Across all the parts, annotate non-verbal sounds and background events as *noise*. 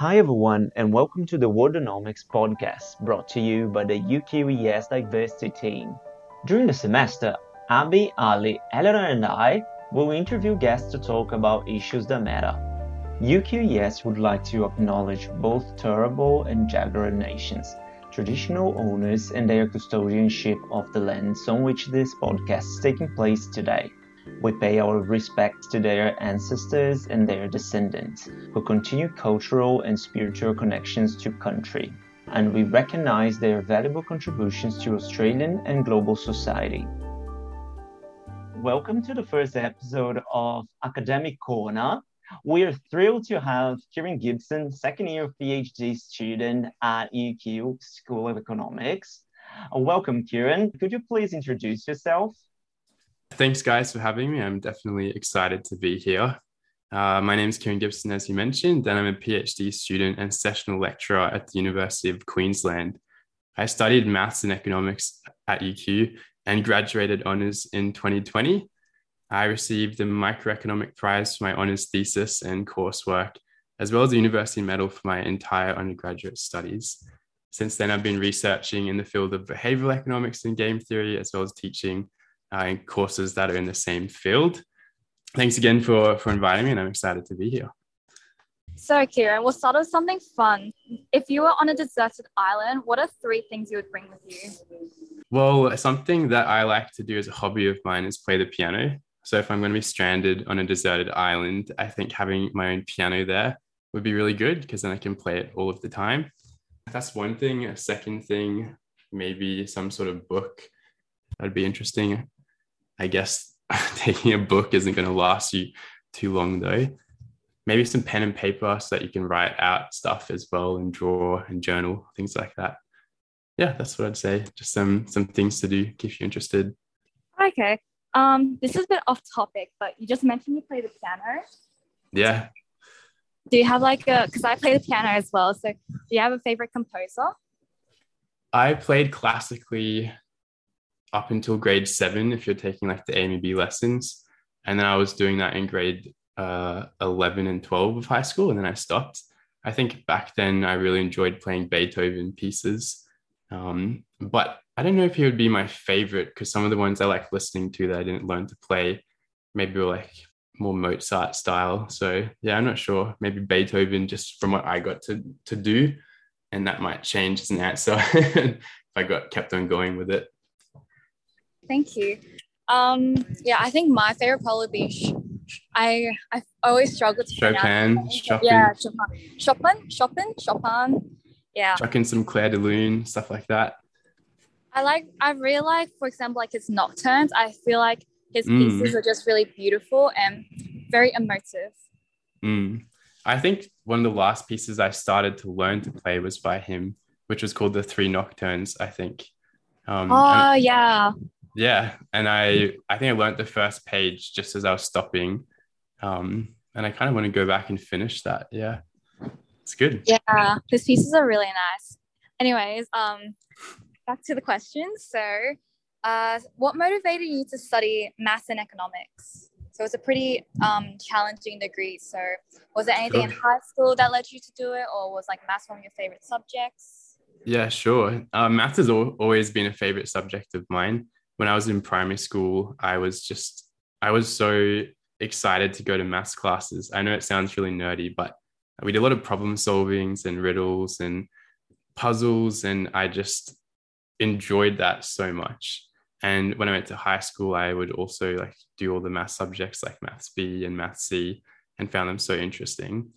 Hi, everyone, and welcome to the Worldonomics podcast brought to you by the UQES Diversity team. During the semester, Abby, Ali, Eleanor, and I will interview guests to talk about issues that matter. UQES would like to acknowledge both Turrbal and Jagera nations, traditional owners, and their custodianship of the lands on which this podcast is taking place today. We pay our respects to their ancestors and their descendants, who continue cultural and spiritual connections to country, and we recognize their valuable contributions to Australian and global society. Welcome to the first episode of Academic Corner. We're thrilled to have Kieran Gibson, second year PhD student at UQ School of Economics. Welcome, Kieran. Could you please introduce yourself? Thanks, guys, for having me. I'm definitely excited to be here. Uh, my name is Kieran Gibson, as you mentioned, and I'm a PhD student and sessional lecturer at the University of Queensland. I studied maths and economics at UQ and graduated honours in 2020. I received the Microeconomic Prize for my honours thesis and coursework, as well as a university medal for my entire undergraduate studies. Since then, I've been researching in the field of behavioral economics and game theory, as well as teaching uh, courses that are in the same field. Thanks again for, for inviting me, and I'm excited to be here. So, Kieran, we'll start with something fun. If you were on a deserted island, what are three things you would bring with you? Well, something that I like to do as a hobby of mine is play the piano. So, if I'm going to be stranded on a deserted island, I think having my own piano there would be really good because then I can play it all of the time. That's one thing. A second thing, maybe some sort of book. That'd be interesting. I guess *laughs* taking a book isn't going to last you too long though. Maybe some pen and paper so that you can write out stuff as well and draw and journal, things like that. Yeah, that's what I'd say. Just some some things to do, keep you're interested. Okay. Um, this is a bit off topic, but you just mentioned you play the piano. Yeah. Do you have like a because I play the piano as well. So do you have a favorite composer? I played classically up until grade seven if you're taking like the A and B lessons. And then I was doing that in grade uh, 11 and 12 of high school. And then I stopped. I think back then I really enjoyed playing Beethoven pieces. Um, but I don't know if he would be my favorite because some of the ones I like listening to that I didn't learn to play maybe were like more Mozart style. So yeah, I'm not sure. Maybe Beethoven just from what I got to to do. And that might change as an answer if I got kept on going with it. Thank you. Um, yeah, I think my favorite probably be I I always struggle to Chopin, Chopin. Yeah, Chopin, Chopin, Chopin, Chopin. Yeah. Chucking some Clair de Lune, stuff like that. I like. I really like, for example, like his nocturnes. I feel like his pieces mm. are just really beautiful and very emotive. Mm. I think one of the last pieces I started to learn to play was by him, which was called the Three Nocturnes. I think. Um, oh yeah yeah and i i think i learned the first page just as i was stopping um and i kind of want to go back and finish that yeah it's good yeah his pieces are really nice anyways um back to the questions so uh what motivated you to study maths and economics so it's a pretty um, challenging degree. So was there anything sure. in high school that led you to do it, or was like maths one of your favorite subjects? Yeah, sure. Uh, math has always been a favorite subject of mine when I was in primary school, I was just, I was so excited to go to maths classes. I know it sounds really nerdy, but we did a lot of problem solvings and riddles and puzzles. And I just enjoyed that so much. And when I went to high school, I would also like do all the math subjects like maths B and maths C and found them so interesting.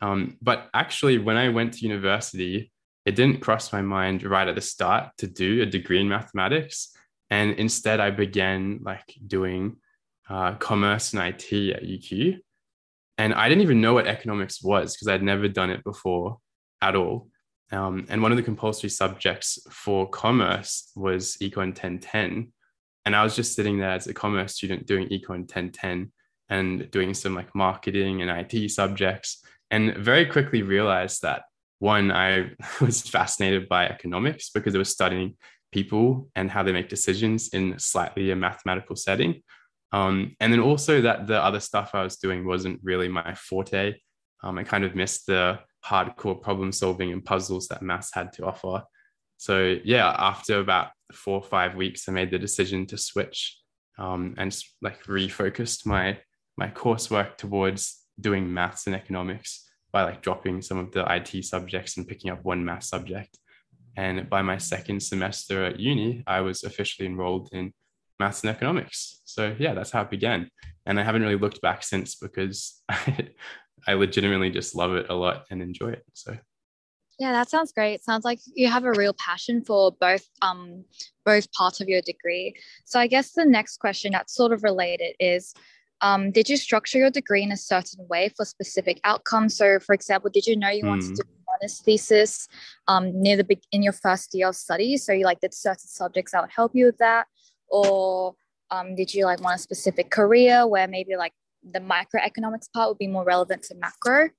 Um, but actually, when I went to university, it didn't cross my mind right at the start to do a degree in mathematics and instead I began like doing uh, commerce and IT at UQ. And I didn't even know what economics was because I'd never done it before at all. Um, and one of the compulsory subjects for commerce was Econ 1010. And I was just sitting there as a commerce student doing Econ 1010 and doing some like marketing and IT subjects. And very quickly realized that one, I *laughs* was fascinated by economics because i was studying people and how they make decisions in slightly a mathematical setting. Um, and then also that the other stuff I was doing wasn't really my forte. Um, I kind of missed the hardcore problem solving and puzzles that maths had to offer. So yeah, after about four or five weeks, I made the decision to switch um, and like refocused my my coursework towards doing maths and economics by like dropping some of the IT subjects and picking up one math subject. And by my second semester at uni, I was officially enrolled in maths and economics. So yeah, that's how it began. And I haven't really looked back since because *laughs* I, I legitimately just love it a lot and enjoy it. So yeah, that sounds great. Sounds like you have a real passion for both um both parts of your degree. So I guess the next question that's sort of related is um, did you structure your degree in a certain way for specific outcomes? So, for example, did you know you mm. wanted to do honors thesis um, near the in your first year of study? So you like did certain subjects that would help you with that, or um, did you like want a specific career where maybe like the microeconomics part would be more relevant to macro?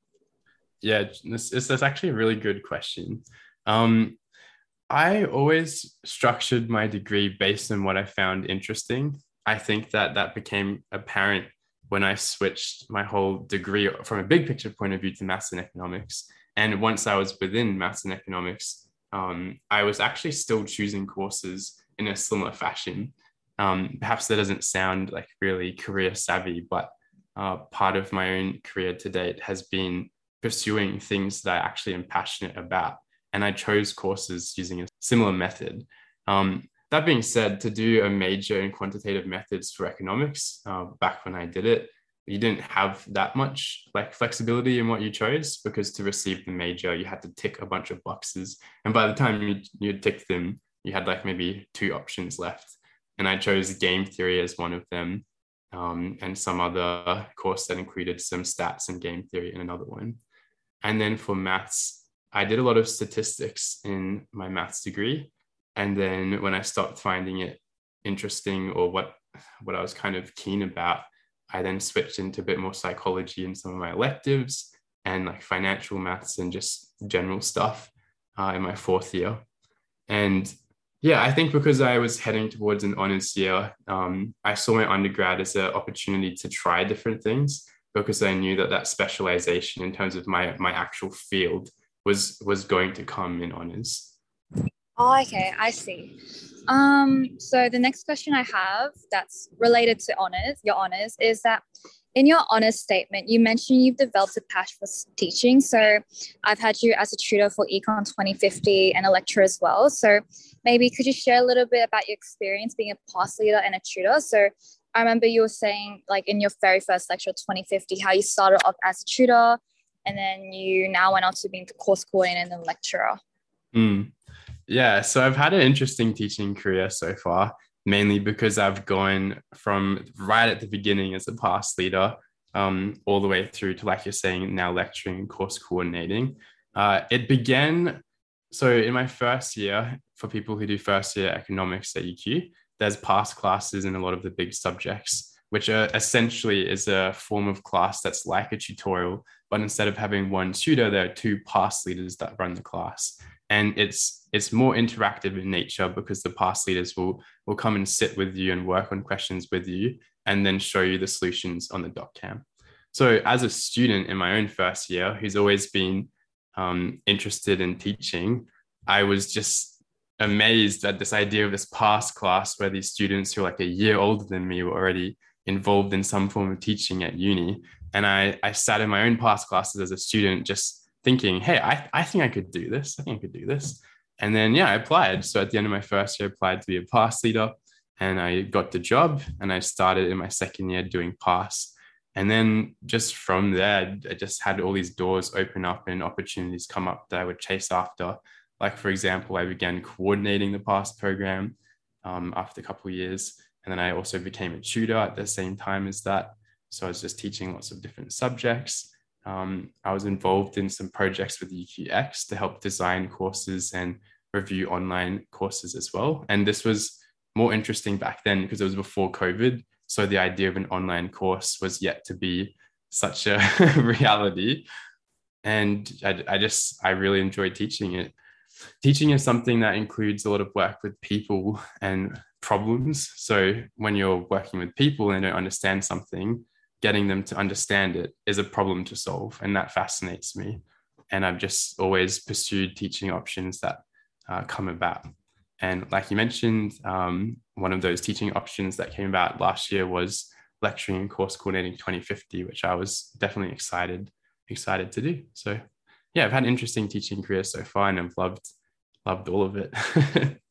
Yeah, this is that's actually a really good question. Um, I always structured my degree based on what I found interesting. I think that that became apparent when I switched my whole degree from a big picture point of view to maths and economics. And once I was within maths and economics, um, I was actually still choosing courses in a similar fashion. Um, perhaps that doesn't sound like really career savvy, but uh, part of my own career to date has been pursuing things that I actually am passionate about. And I chose courses using a similar method. Um, that being said, to do a major in quantitative methods for economics, uh, back when I did it, you didn't have that much like flexibility in what you chose because to receive the major, you had to tick a bunch of boxes. And by the time you you ticked them, you had like maybe two options left. And I chose game theory as one of them, um, and some other course that included some stats and game theory in another one. And then for maths, I did a lot of statistics in my maths degree. And then when I stopped finding it interesting or what what I was kind of keen about, I then switched into a bit more psychology in some of my electives and like financial maths and just general stuff uh, in my fourth year. And yeah, I think because I was heading towards an honors year, um, I saw my undergrad as an opportunity to try different things because I knew that that specialization in terms of my my actual field was was going to come in honors. Oh, okay, I see. Um, so the next question I have that's related to honors, your honors, is that in your honors statement, you mentioned you've developed a passion for teaching. So I've had you as a tutor for Econ 2050 and a lecturer as well. So maybe could you share a little bit about your experience being a pass leader and a tutor? So I remember you were saying, like in your very first lecture, 2050, how you started off as a tutor and then you now went on to being the course coordinator and then lecturer. Mm. Yeah, so I've had an interesting teaching career so far, mainly because I've gone from right at the beginning as a pass leader um, all the way through to, like you're saying, now lecturing and course coordinating. Uh, it began, so in my first year, for people who do first year economics at UQ, there's pass classes in a lot of the big subjects, which are essentially is a form of class that's like a tutorial, but instead of having one tutor, there are two pass leaders that run the class. And it's it's more interactive in nature because the pass leaders will will come and sit with you and work on questions with you and then show you the solutions on the doc cam. So as a student in my own first year, who's always been um, interested in teaching, I was just amazed at this idea of this pass class where these students who are like a year older than me were already involved in some form of teaching at uni. And I, I sat in my own pass classes as a student just thinking, hey, I, I think I could do this. I think I could do this. And then, yeah, I applied. So at the end of my first year, I applied to be a pass leader and I got the job and I started in my second year doing pass. And then just from there, I just had all these doors open up and opportunities come up that I would chase after. Like, for example, I began coordinating the pass program um, after a couple of years. And then I also became a tutor at the same time as that. So I was just teaching lots of different subjects. Um, I was involved in some projects with UQX to help design courses and review online courses as well. And this was more interesting back then because it was before COVID. So the idea of an online course was yet to be such a *laughs* reality. And I, I just, I really enjoyed teaching it teaching is something that includes a lot of work with people and problems. So when you're working with people and don't understand something, getting them to understand it is a problem to solve. And that fascinates me. and I've just always pursued teaching options that uh, come about. And like you mentioned, um, one of those teaching options that came about last year was lecturing and course coordinating 2050, which I was definitely excited excited to do. So yeah, I've had an interesting teaching career so far, and I've loved loved all of it. *laughs*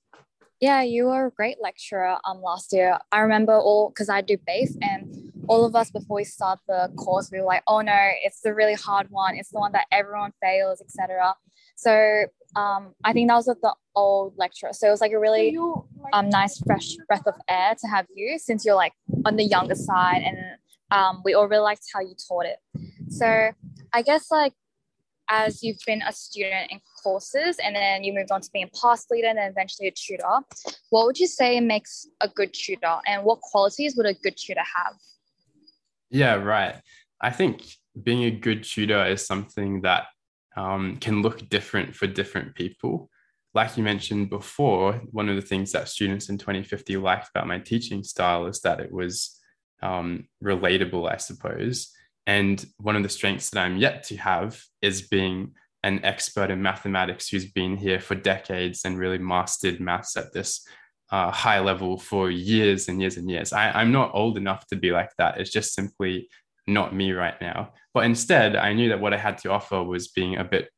yeah, you were a great lecturer um last year. I remember all because I do base and all of us before we start the course, we were like, oh no, it's the really hard one. It's the one that everyone fails, etc. So um, I think that was with the old lecturer. So it was like a really um, nice fresh breath of air to have you since you're like on the younger side and um, we all really liked how you taught it. So I guess like as you've been a student in courses and then you moved on to being a pass leader and then eventually a tutor, what would you say makes a good tutor and what qualities would a good tutor have? Yeah, right. I think being a good tutor is something that um, can look different for different people. Like you mentioned before, one of the things that students in 2050 liked about my teaching style is that it was um, relatable, I suppose. And one of the strengths that I'm yet to have is being an expert in mathematics who's been here for decades and really mastered maths at this uh, high level for years and years and years. I, I'm not old enough to be like that. It's just simply not me right now. But instead, I knew that what I had to offer was being a bit,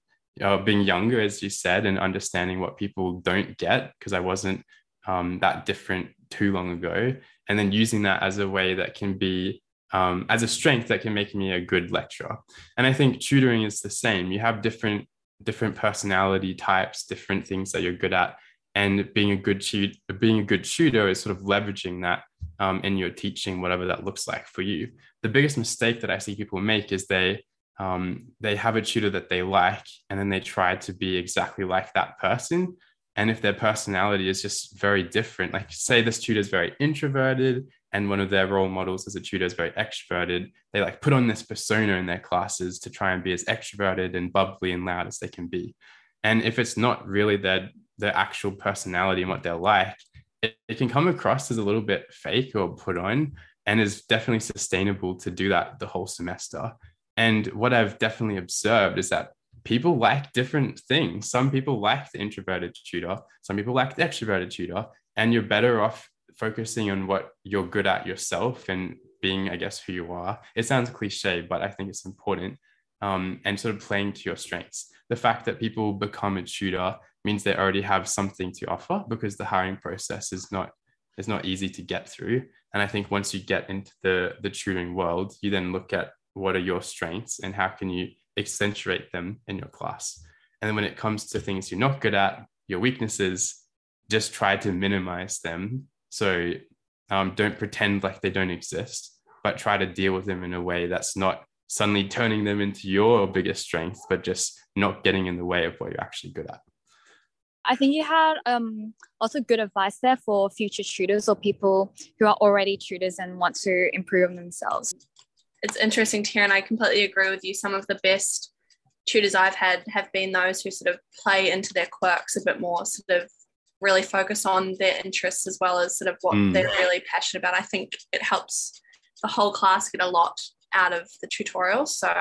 uh, being younger, as you said, and understanding what people don't get because I wasn't um, that different too long ago. And then using that as a way that can be, um, as a strength that can make me a good lecturer. And I think tutoring is the same. You have different different personality types, different things that you're good at and being a good tutor, being a good tutor is sort of leveraging that um, in your teaching, whatever that looks like for you. The biggest mistake that I see people make is they um, they have a tutor that they like, and then they try to be exactly like that person. And if their personality is just very different, like say this tutor is very introverted, and one of their role models as a tutor is very extroverted, they like put on this persona in their classes to try and be as extroverted and bubbly and loud as they can be. And if it's not really their their actual personality and what they're like, it, it can come across as a little bit fake or put on and is definitely sustainable to do that the whole semester. And what I've definitely observed is that people like different things. Some people like the introverted tutor, some people like the extroverted tutor, and you're better off focusing on what you're good at yourself and being, I guess, who you are. It sounds cliche, but I think it's important um, and sort of playing to your strengths. The fact that people become a tutor means they already have something to offer because the hiring process is not is not easy to get through. And I think once you get into the the tutoring world, you then look at what are your strengths and how can you accentuate them in your class. And then when it comes to things you're not good at, your weaknesses, just try to minimize them. So um, don't pretend like they don't exist, but try to deal with them in a way that's not suddenly turning them into your biggest strength, but just not getting in the way of what you're actually good at. I think you had um, also good advice there for future tutors or people who are already tutors and want to improve themselves. It's interesting to hear, and I completely agree with you. Some of the best tutors I've had have been those who sort of play into their quirks a bit more, sort of really focus on their interests as well as sort of what mm. they're really passionate about. I think it helps the whole class get a lot out of the tutorial. So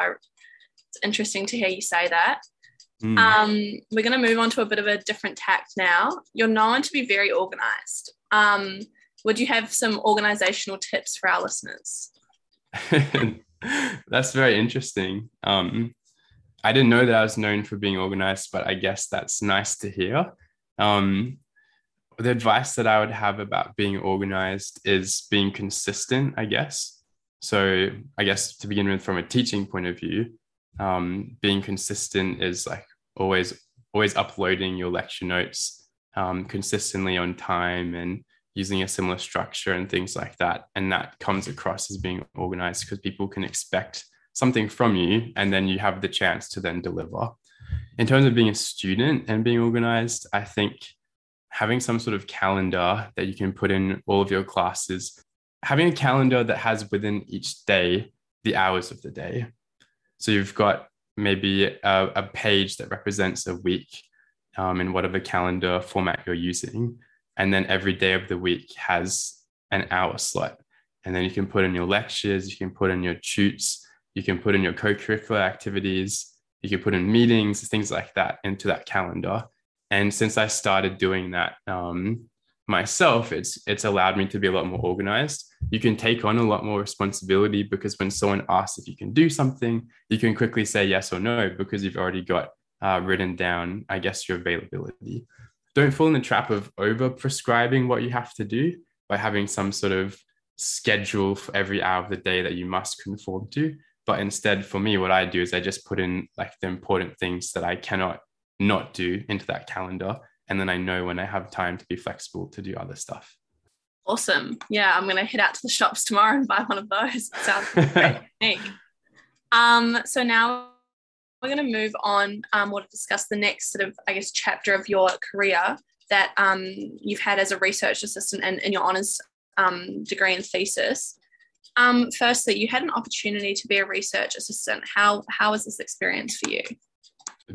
it's interesting to hear you say that. Mm. Um, we're going to move on to a bit of a different tact now. You're known to be very organized. Um, would you have some organizational tips for our listeners? *laughs* that's very interesting. Um, I didn't know that I was known for being organized, but I guess that's nice to hear. Um, the advice that I would have about being organized is being consistent, I guess. So, I guess to begin with, from a teaching point of view, um, being consistent is like always always uploading your lecture notes um, consistently on time and using a similar structure and things like that. And that comes across as being organized because people can expect something from you and then you have the chance to then deliver. In terms of being a student and being organized i think having some sort of calendar that you can put in all of your classes having a calendar that has within each day the hours of the day so you've got maybe a, a page that represents a week um, in whatever calendar format you're using. And then every day of the week has an hour slot. And then you can put in your lectures, you can put in your tutes, you can put in your co curricular activities. You can put in meetings, things like that into that calendar. And since I started doing that um, myself, it's it's allowed me to be a lot more organized. You can take on a lot more responsibility because when someone asks if you can do something, you can quickly say yes or no because you've already got uh, written down, I guess, your availability. Don't fall in the trap of over prescribing what you have to do by having some sort of schedule for every hour of the day that you must conform to. But instead, for me, what I do is I just put in like the important things that I cannot not do into that calendar. And then I know when I have time to be flexible to do other stuff. Awesome. Yeah, I'm going to head out to the shops tomorrow and buy one of those. *laughs* Sounds great. um, so now we're going to move on. Um, we'll discuss the next sort of, I guess, chapter of your career that um, you've had as a research assistant and in your honours um, degree and thesis. Um, firstly, you had an opportunity to be a research assistant. How how was this experience for you?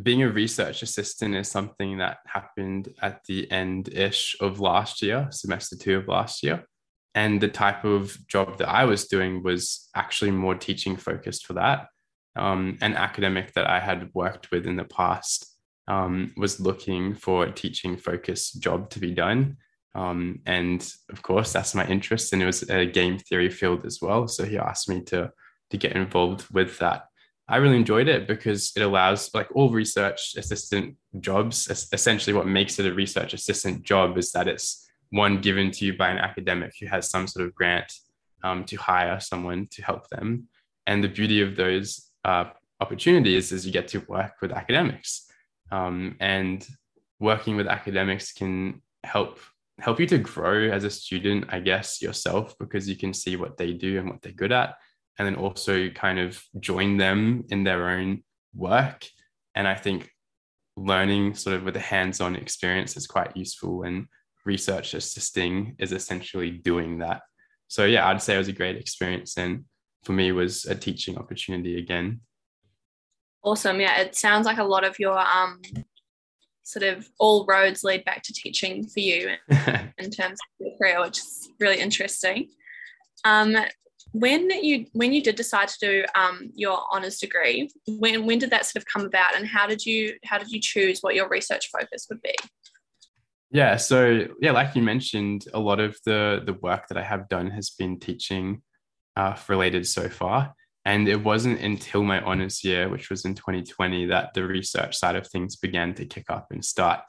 Being a research assistant is something that happened at the end ish of last year, semester two of last year. And the type of job that I was doing was actually more teaching focused for that. Um, an academic that I had worked with in the past um, was looking for a teaching focused job to be done. Um, and of course, that's my interest. And it was a game theory field as well. So he asked me to, to get involved with that. I really enjoyed it because it allows, like all research assistant jobs, essentially what makes it a research assistant job is that it's one given to you by an academic who has some sort of grant um, to hire someone to help them. And the beauty of those uh, opportunities is you get to work with academics. Um, and working with academics can help help you to grow as a student, I guess, yourself, because you can see what they do and what they're good at, and then also kind of join them in their own work. And I think learning sort of with a hands-on experience is quite useful and research assisting is essentially doing that. So yeah, I'd say it was a great experience and for me was a teaching opportunity again. Awesome. Yeah, it sounds like a lot of your um sort of all roads lead back to teaching for you *laughs* in terms of your career, which is really interesting. Um, when you when you did decide to do um, your honors degree, when when did that sort of come about, and how did you how did you choose what your research focus would be? Yeah, so yeah, like you mentioned, a lot of the the work that I have done has been teaching uh, related so far. And it wasn't until my honors year, which was in 2020, that the research side of things began to kick up and start.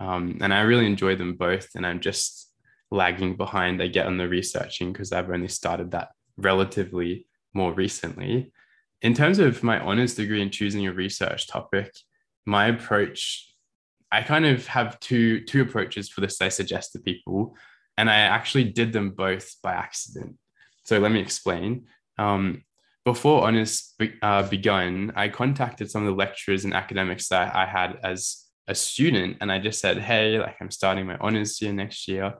Um, and I really enjoy them both. And I'm just lagging behind, I get on the researching because I've only started that relatively more recently. In terms of my honors degree and choosing a research topic, my approach, I kind of have two, two approaches for this I suggest to people. And I actually did them both by accident. So let me explain. Um, before honors be, uh, begun, I contacted some of the lecturers and academics that I had as a student, and I just said, "Hey, like I'm starting my honors year next year.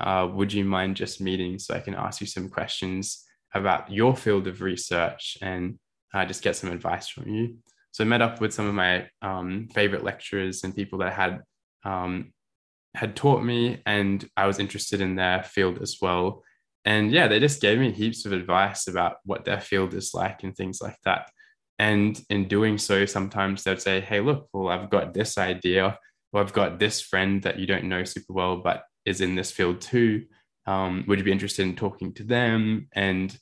Uh, would you mind just meeting so I can ask you some questions about your field of research and uh, just get some advice from you?" So I met up with some of my um, favorite lecturers and people that had um, had taught me, and I was interested in their field as well and yeah, they just gave me heaps of advice about what their field is like and things like that. And in doing so, sometimes they'd say, Hey, look, well, I've got this idea, or I've got this friend that you don't know super well, but is in this field too. Um, would you be interested in talking to them? And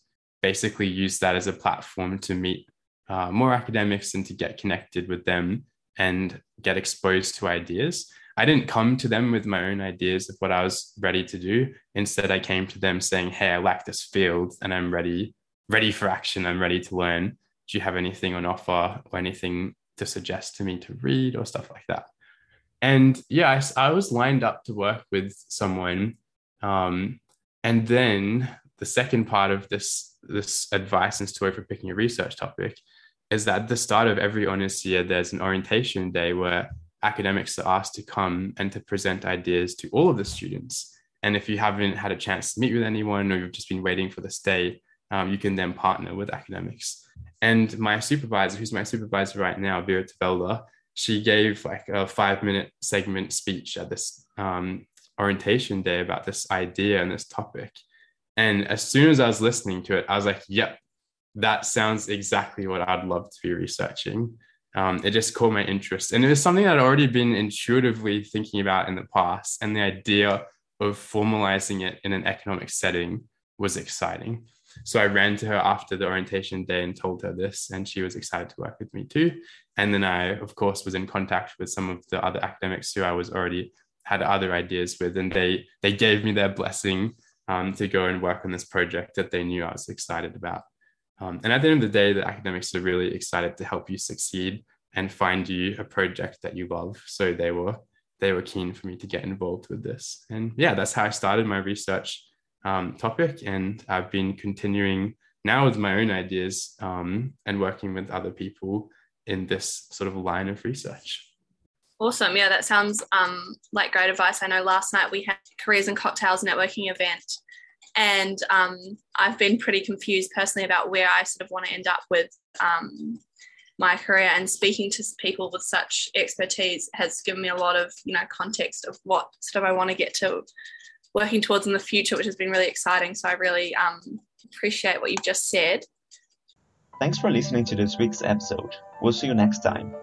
basically use that as a platform to meet uh, more academics and to get connected with them and get exposed to ideas. I didn't come to them with my own ideas of what I was ready to do. Instead, I came to them saying, "Hey, I like this field, and I'm ready, ready for action. I'm ready to learn. Do you have anything on offer or anything to suggest to me to read or stuff like that?" And yeah, I, I was lined up to work with someone, um, and then the second part of this this advice and story for picking a research topic is that at the start of every honors year, there's an orientation day where academics are asked to come and to present ideas to all of the students. And if you haven't had a chance to meet with anyone or you've just been waiting for this day, um, you can then partner with academics. And my supervisor, who's my supervisor right now, Vera te Velde, she gave like a five minute segment speech at this um, orientation day about this idea and this topic. And as soon as I was listening to it, I was like, yep, that sounds exactly what I'd love to be researching. um, it just caught my interest. And it was something I'd already been intuitively thinking about in the past. And the idea of formalizing it in an economic setting was exciting. So I ran to her after the orientation day and told her this, and she was excited to work with me too. And then I, of course, was in contact with some of the other academics who I was already had other ideas with, and they they gave me their blessing um, to go and work on this project that they knew I was excited about. Um, and at the end of the day, the academics are really excited to help you succeed and find you a project that you love. So they were they were keen for me to get involved with this. And yeah, that's how I started my research um, topic. And I've been continuing now with my own ideas um, and working with other people in this sort of line of research. Awesome. Yeah, that sounds um, like great advice. I know last night we had Careers and Cocktails networking event and um, I've been pretty confused personally about where I sort of want to end up with um, my career. And speaking to people with such expertise has given me a lot of you know context of what sort of I want to get to working towards in the future, which has been really exciting. So I really um, appreciate what you've just said. Thanks for listening to this week's episode. We'll see you next time.